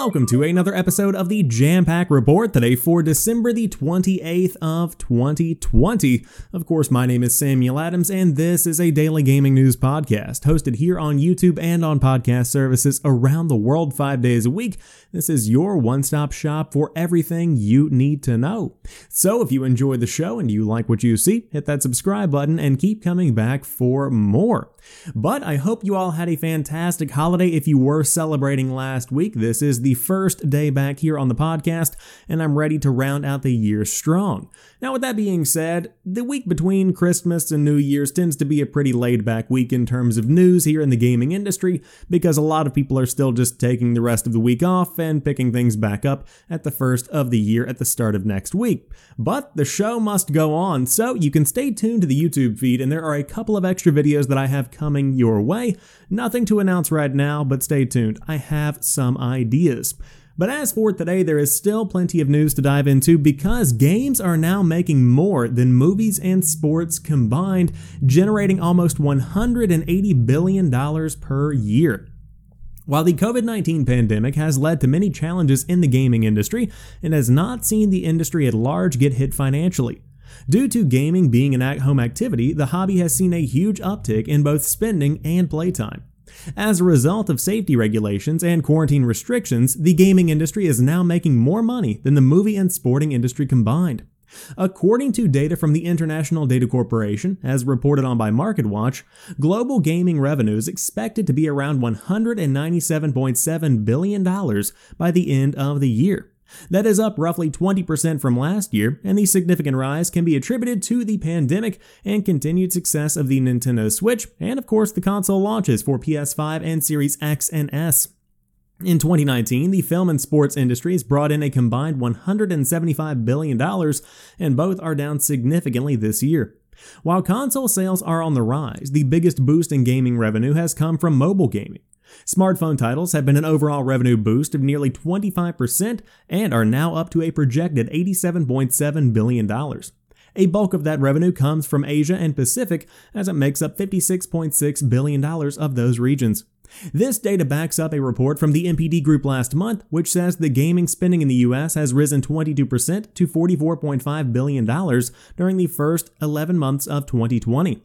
Welcome to another episode of the Jampack Report today for December the 28th of 2020. Of course, my name is Samuel Adams and this is a daily gaming news podcast hosted here on YouTube and on podcast services around the world 5 days a week. This is your one-stop shop for everything you need to know. So, if you enjoy the show and you like what you see, hit that subscribe button and keep coming back for more. But I hope you all had a fantastic holiday if you were celebrating last week. This is the first day back here on the podcast, and I'm ready to round out the year strong. Now, with that being said, the week between Christmas and New Year's tends to be a pretty laid back week in terms of news here in the gaming industry because a lot of people are still just taking the rest of the week off and picking things back up at the first of the year at the start of next week. But the show must go on, so you can stay tuned to the YouTube feed, and there are a couple of extra videos that I have coming your way. Nothing to announce right now, but stay tuned. I have some ideas. But as for today, there is still plenty of news to dive into because games are now making more than movies and sports combined, generating almost $180 billion per year. While the COVID 19 pandemic has led to many challenges in the gaming industry, it has not seen the industry at large get hit financially. Due to gaming being an at home activity, the hobby has seen a huge uptick in both spending and playtime. As a result of safety regulations and quarantine restrictions, the gaming industry is now making more money than the movie and sporting industry combined. According to data from the International Data Corporation, as reported on by MarketWatch, global gaming revenue is expected to be around $197.7 billion by the end of the year. That is up roughly 20% from last year, and the significant rise can be attributed to the pandemic and continued success of the Nintendo Switch, and of course the console launches for PS5 and Series X and S. In 2019, the film and sports industries brought in a combined $175 billion, and both are down significantly this year. While console sales are on the rise, the biggest boost in gaming revenue has come from mobile gaming. Smartphone titles have been an overall revenue boost of nearly 25% and are now up to a projected $87.7 billion. A bulk of that revenue comes from Asia and Pacific, as it makes up $56.6 billion of those regions. This data backs up a report from the NPD Group last month, which says the gaming spending in the US has risen 22% to $44.5 billion during the first 11 months of 2020.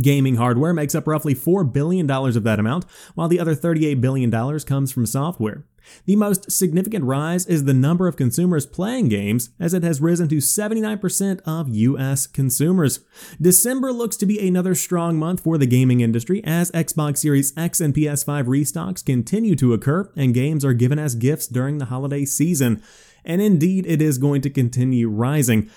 Gaming hardware makes up roughly $4 billion of that amount, while the other $38 billion comes from software. The most significant rise is the number of consumers playing games, as it has risen to 79% of US consumers. December looks to be another strong month for the gaming industry as Xbox Series X and PS5 restocks continue to occur and games are given as gifts during the holiday season. And indeed, it is going to continue rising.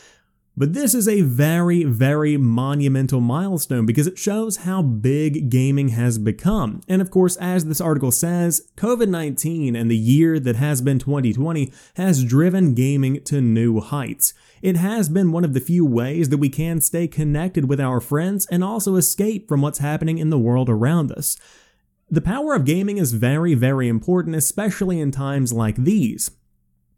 But this is a very, very monumental milestone because it shows how big gaming has become. And of course, as this article says, COVID 19 and the year that has been 2020 has driven gaming to new heights. It has been one of the few ways that we can stay connected with our friends and also escape from what's happening in the world around us. The power of gaming is very, very important, especially in times like these.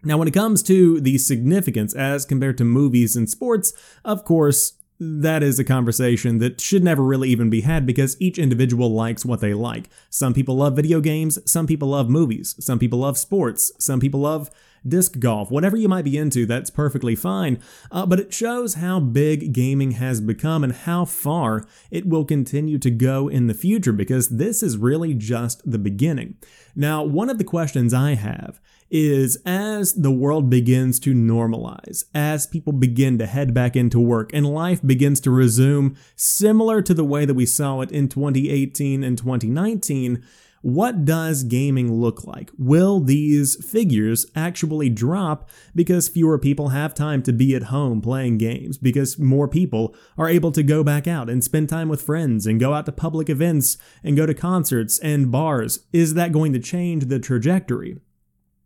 Now, when it comes to the significance as compared to movies and sports, of course, that is a conversation that should never really even be had because each individual likes what they like. Some people love video games, some people love movies, some people love sports, some people love disc golf, whatever you might be into, that's perfectly fine. Uh, but it shows how big gaming has become and how far it will continue to go in the future because this is really just the beginning. Now, one of the questions I have is as the world begins to normalize, as people begin to head back into work and life begins to resume similar to the way that we saw it in 2018 and 2019, what does gaming look like? Will these figures actually drop because fewer people have time to be at home playing games? Because more people are able to go back out and spend time with friends and go out to public events and go to concerts and bars? Is that going to change the trajectory?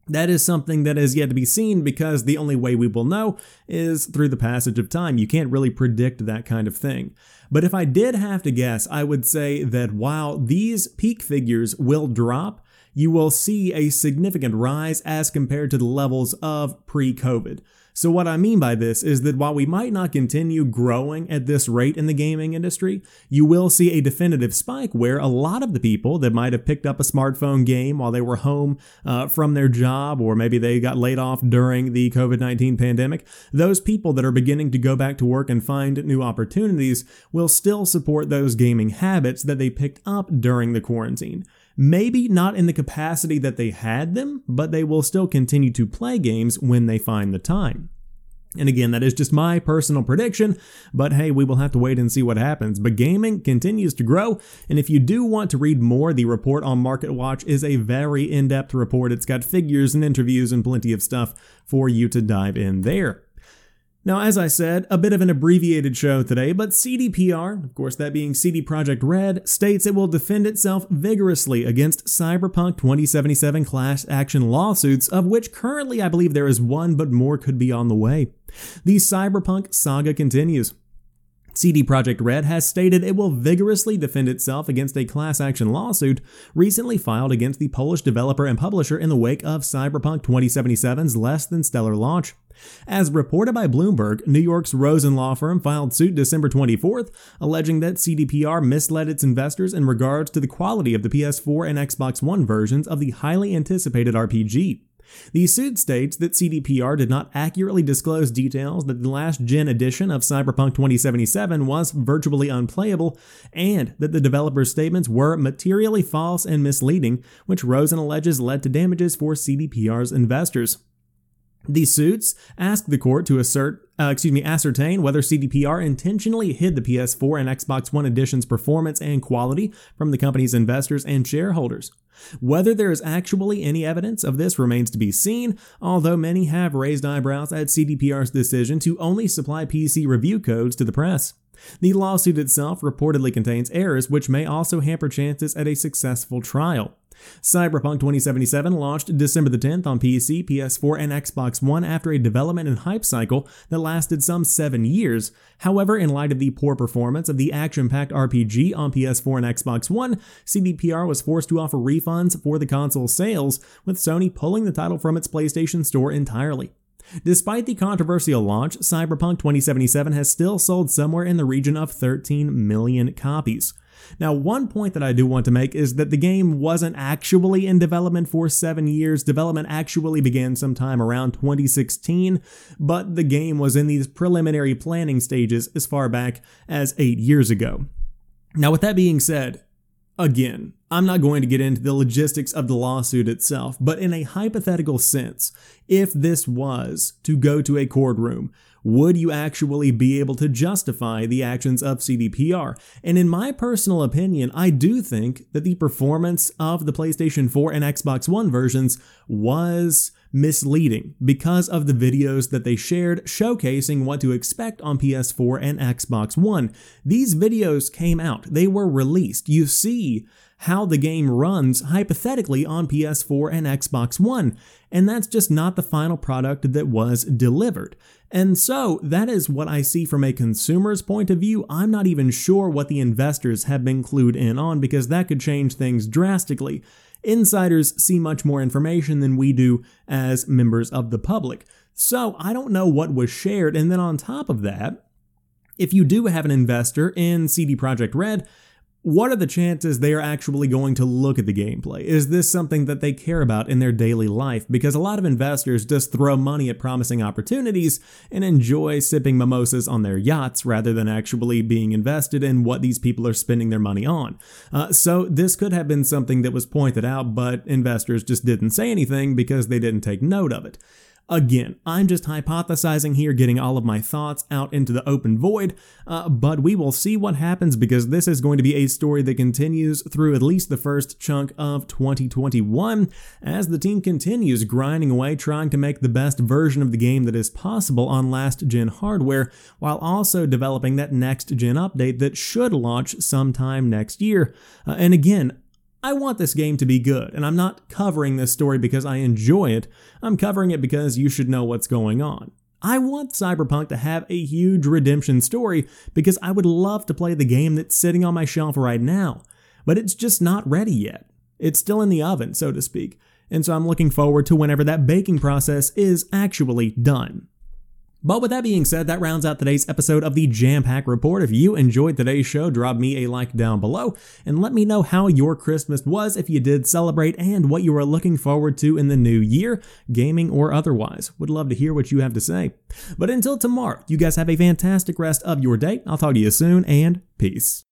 That is something that is yet to be seen because the only way we will know is through the passage of time. You can't really predict that kind of thing. But if I did have to guess, I would say that while these peak figures will drop, you will see a significant rise as compared to the levels of pre COVID. So, what I mean by this is that while we might not continue growing at this rate in the gaming industry, you will see a definitive spike where a lot of the people that might have picked up a smartphone game while they were home uh, from their job, or maybe they got laid off during the COVID 19 pandemic, those people that are beginning to go back to work and find new opportunities will still support those gaming habits that they picked up during the quarantine. Maybe not in the capacity that they had them, but they will still continue to play games when they find the time. And again, that is just my personal prediction, but hey, we will have to wait and see what happens. But gaming continues to grow, and if you do want to read more, the report on MarketWatch is a very in depth report. It's got figures and interviews and plenty of stuff for you to dive in there. Now, as I said, a bit of an abbreviated show today, but CDPR, of course that being CD Projekt Red, states it will defend itself vigorously against Cyberpunk 2077 class action lawsuits, of which currently I believe there is one, but more could be on the way. The Cyberpunk saga continues. CD Projekt Red has stated it will vigorously defend itself against a class action lawsuit recently filed against the Polish developer and publisher in the wake of Cyberpunk 2077's less than stellar launch. As reported by Bloomberg, New York's Rosen law firm filed suit December 24th, alleging that CDPR misled its investors in regards to the quality of the PS4 and Xbox One versions of the highly anticipated RPG. The suit states that CDPR did not accurately disclose details that the last gen edition of Cyberpunk 2077 was virtually unplayable, and that the developer's statements were materially false and misleading, which Rosen alleges led to damages for CDPR's investors. These suits ask the court to assert, uh, excuse me, ascertain whether CDPR intentionally hid the PS4 and Xbox One edition's performance and quality from the company's investors and shareholders. Whether there is actually any evidence of this remains to be seen, although many have raised eyebrows at CDPR's decision to only supply PC review codes to the press. The lawsuit itself reportedly contains errors which may also hamper chances at a successful trial. Cyberpunk 2077 launched December the 10th on PC, PS4, and Xbox One after a development and hype cycle that lasted some seven years. However, in light of the poor performance of the action-packed RPG on PS4 and Xbox One, CDPR was forced to offer refunds for the console sales, with Sony pulling the title from its PlayStation Store entirely. Despite the controversial launch, Cyberpunk 2077 has still sold somewhere in the region of 13 million copies. Now, one point that I do want to make is that the game wasn't actually in development for seven years. Development actually began sometime around 2016, but the game was in these preliminary planning stages as far back as eight years ago. Now, with that being said, again, I'm not going to get into the logistics of the lawsuit itself, but in a hypothetical sense, if this was to go to a courtroom, would you actually be able to justify the actions of CDPR? And in my personal opinion, I do think that the performance of the PlayStation 4 and Xbox One versions was misleading because of the videos that they shared showcasing what to expect on PS4 and Xbox One. These videos came out, they were released. You see how the game runs hypothetically on PS4 and Xbox One, and that's just not the final product that was delivered. And so, that is what I see from a consumer's point of view. I'm not even sure what the investors have been clued in on because that could change things drastically. Insiders see much more information than we do as members of the public. So, I don't know what was shared. And then on top of that, if you do have an investor in CD Projekt Red, what are the chances they are actually going to look at the gameplay? Is this something that they care about in their daily life? Because a lot of investors just throw money at promising opportunities and enjoy sipping mimosas on their yachts rather than actually being invested in what these people are spending their money on. Uh, so this could have been something that was pointed out, but investors just didn't say anything because they didn't take note of it. Again, I'm just hypothesizing here, getting all of my thoughts out into the open void, uh, but we will see what happens because this is going to be a story that continues through at least the first chunk of 2021 as the team continues grinding away trying to make the best version of the game that is possible on last gen hardware while also developing that next gen update that should launch sometime next year. Uh, and again, I want this game to be good, and I'm not covering this story because I enjoy it, I'm covering it because you should know what's going on. I want Cyberpunk to have a huge redemption story because I would love to play the game that's sitting on my shelf right now, but it's just not ready yet. It's still in the oven, so to speak, and so I'm looking forward to whenever that baking process is actually done. But with that being said, that rounds out today's episode of the Jampack Report. If you enjoyed today's show, drop me a like down below and let me know how your Christmas was if you did celebrate and what you are looking forward to in the new year, gaming or otherwise. Would love to hear what you have to say. But until tomorrow, you guys have a fantastic rest of your day. I'll talk to you soon and peace.